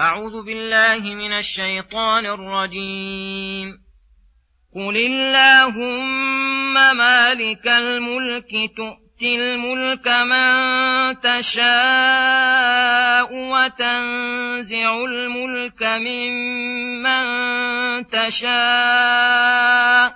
أعوذ بالله من الشيطان الرجيم. قل اللهم مالك الملك تؤتي الملك من تشاء وتنزع الملك ممن تشاء.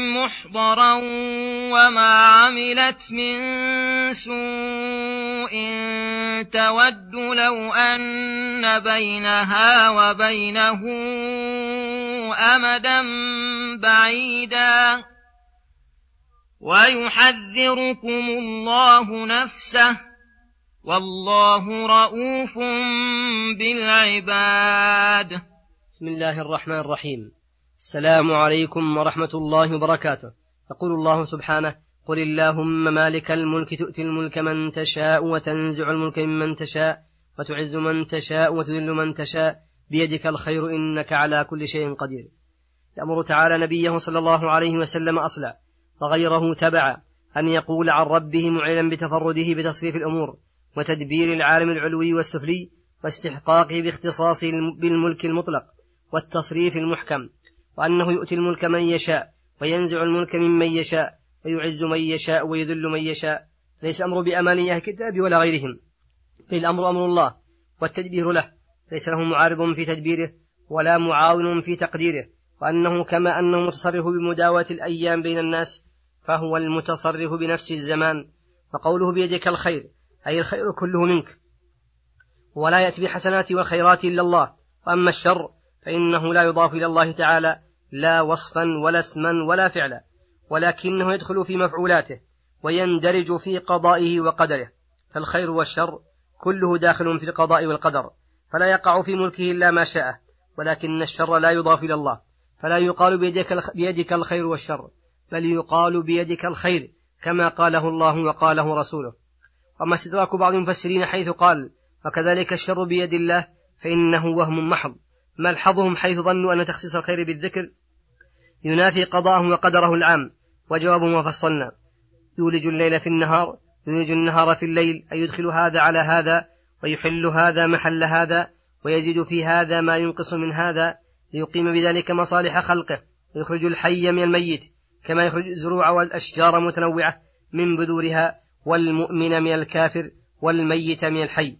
محضرا وما عملت من سوء. تود لو أن بينها وبينه أمدا بعيدا. ويحذركم الله نفسه والله رؤوف بالعباد. بسم الله الرحمن الرحيم. السلام عليكم ورحمة الله وبركاته. يقول الله سبحانه قل اللهم مالك الملك تؤتي الملك من تشاء وتنزع الملك ممن تشاء وتعز من تشاء وتذل من تشاء. بيدك الخير إنك على كل شيء قدير. يأمر تعالى نبيه صلى الله عليه وسلم أصلع وغيره تبع أن يقول عن ربه معلنا بتفرده بتصريف الأمور وتدبير العالم العلوي والسفلي واستحقاقه باختصاصه بالملك المطلق والتصريف المحكم. وأنه يؤتي الملك من يشاء وينزع الملك ممن يشاء ويعز من يشاء ويذل من يشاء. ليس أمر بأماني الكتاب ولا غيرهم. بل الأمر أمر الله والتدبير له. ليس له معارض في تدبيره ولا معاون في تقديره. وأنه كما أنه متصرف بمداواة الأيام بين الناس فهو المتصرف بنفس الزمان. فقوله بيدك الخير أي الخير كله منك. ولا يأتي بالحسنات والخيرات إلا الله. وأما الشر فإنه لا يضاف إلى الله تعالى لا وصفا ولا اسما ولا فعلا ولكنه يدخل في مفعولاته ويندرج في قضائه وقدره. فالخير والشر كله داخل في القضاء والقدر فلا يقع في ملكه إلا ما شاء ولكن الشر لا يضاف إلى الله. فلا يقال بيدك, بيدك الخير والشر بل يقال بيدك الخير كما قاله الله وقاله رسوله. وأما استدراك بعض المفسرين حيث قال وكذلك الشر بيد الله فإنه وهم محض. ملحظهم حيث ظنوا أن تخصيص الخير بالذكر ينافي قضاءه وقدره العام وجوابه ما فصلنا يولج الليل في النهار يولج النهار في الليل أي يدخل هذا على هذا ويحل هذا محل هذا ويزيد في هذا ما ينقص من هذا ليقيم بذلك مصالح خلقه ويخرج الحي من الميت كما يخرج الزروع والأشجار متنوعة من بذورها والمؤمن من الكافر والميت من الحي.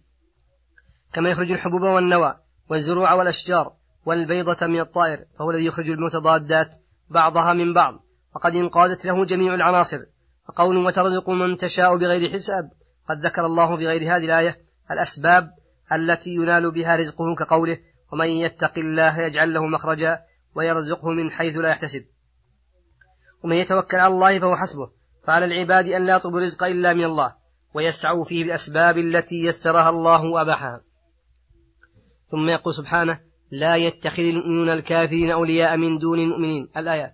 كما يخرج الحبوب والنوى والزروع والأشجار والبيضة من الطائر فهو الذي يخرج المتضادات بعضها من بعض. وقد انقادت له جميع العناصر. فقول وترزق من تشاء بغير حساب. قد ذكر الله في غير هذه الآية الأسباب التي ينال بها رزقه كقوله ومن يتق الله يجعل له مخرجا ويرزقه من حيث لا يحتسب ومن يتوكل على الله فهو حسبه. فعلى العباد أن لا يطلبوا الرزق إلا من الله ويسعوا فيه بالأسباب التي يسرها الله وأباحها ثم يقول سبحانه لا يتخذ المؤمنون الكافرين أولياء من دون المؤمنين. الآيات.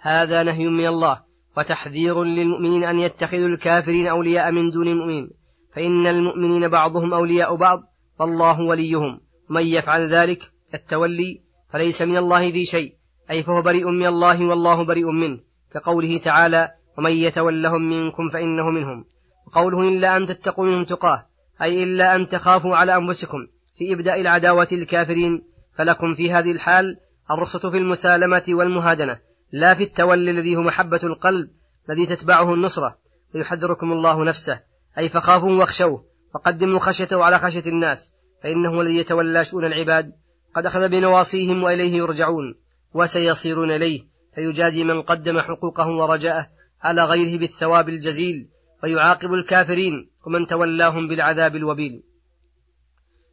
هذا نهي من الله وتحذير للمؤمنين أن يتخذوا الكافرين أولياء من دون المؤمنين. فإن المؤمنين بعضهم أولياء بعض فالله وليهم. من يفعل ذلك؟ التولي. فليس من الله ذي شيء. أي فهو بريء من الله والله بريء منه. كقوله تعالى ومن يتولهم منكم فإنه منهم. وقوله إلا أن تتقوا منهم تقاه أي إلا أن تخافوا على أنفسكم. في إبداء العداوة للكافرين فلكم في هذه الحال الرخصة في المسالمة والمهادنة لا في التولي الذي هو محبة القلب الذي تتبعه النصرة ويحذركم الله نفسه أي فخافوا واخشوه وقدموا خشيته على خشية الناس فإنه الذي يتولى شؤون العباد قد أخذ بنواصيهم وإليه يرجعون وسيصيرون إليه فيجازي من قدم حقوقه ورجاءه على غيره بالثواب الجزيل ويعاقب الكافرين ومن تولاهم بالعذاب الوبيل.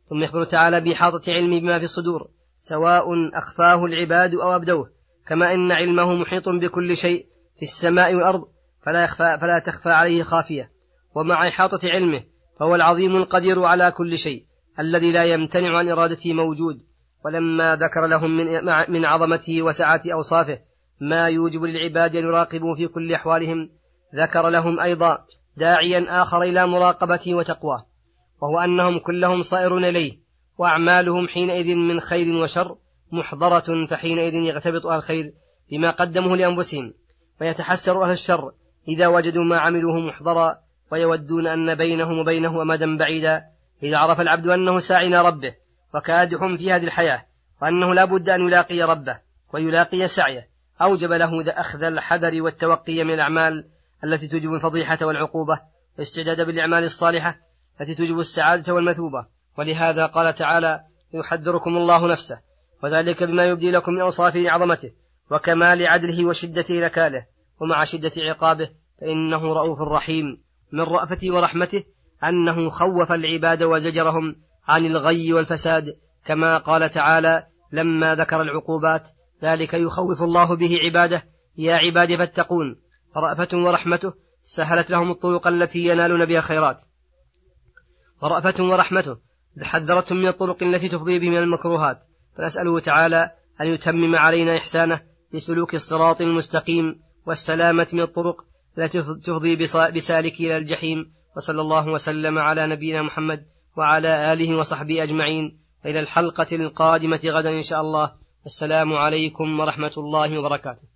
ثم يخبر تعالى بإحاطة علمه بما في الصدور سواء أخفاه العباد أو أبدوه كما إن علمه محيط بكل شيء في السماء والأرض فلا, يخفى فلا تخفى عليه خافية. ومع إحاطة علمه فهو العظيم القدير على كل شيء الذي لا يمتنع عن إرادته موجود. ولما ذكر لهم من, من عظمته وسعة أوصافه ما يوجب للعباد أن يراقبوا في كل أحوالهم ذكر لهم أيضا داعيا آخر إلى مراقبته وتقواه. وهو أنهم كلهم صائرون إليه وأعمالهم حينئذ من خير وشر محضرة فحينئذ يغتبط أهل الخير بما قدموه لأنفسهم ويتحسر أهل الشر إذا وجدوا ما عملوه محضرا ويودون أن بينهم وبينه أمدا بعيدا إذا عرف العبد أنه ساعي ربه وكادح في هذه الحياة وأنه لا بد أن يلاقي ربه ويلاقي سعيه أوجب له أخذ الحذر والتوقي من الأعمال التي توجب الفضيحة والعقوبة والاستعداد بالأعمال الصالحة التي توجب السعادة والمثوبة. ولهذا قال تعالى يحذركم الله نفسه وذلك بما يبدي لكم من أوصاف عظمته وكمال عدله وشدة نكاله ومع شدة عقابه فإنه رؤوف رحيم من رأفته ورحمته أنه خوف العباد وزجرهم عن الغي والفساد. كما قال تعالى لما ذكر العقوبات ذلك يخوف الله به عباده. يا عباد فاتقون. رأفة ورحمته سهلت لهم الطرق التي ينالون بها الخيرات. ورأفة ورحمته حذرتهم من الطرق التي تفضي بهم من المكروهات. فنسأله تعالى أن يتمم علينا إحسانه بسلوك الصراط المستقيم والسلامة من الطرق التي تفضي بسالكي إلى الجحيم. وصلى الله وسلم على نبينا محمد وعلى آله وصحبه أجمعين. إلى الحلقة القادمة غدا إن شاء الله. السلام عليكم ورحمة الله وبركاته.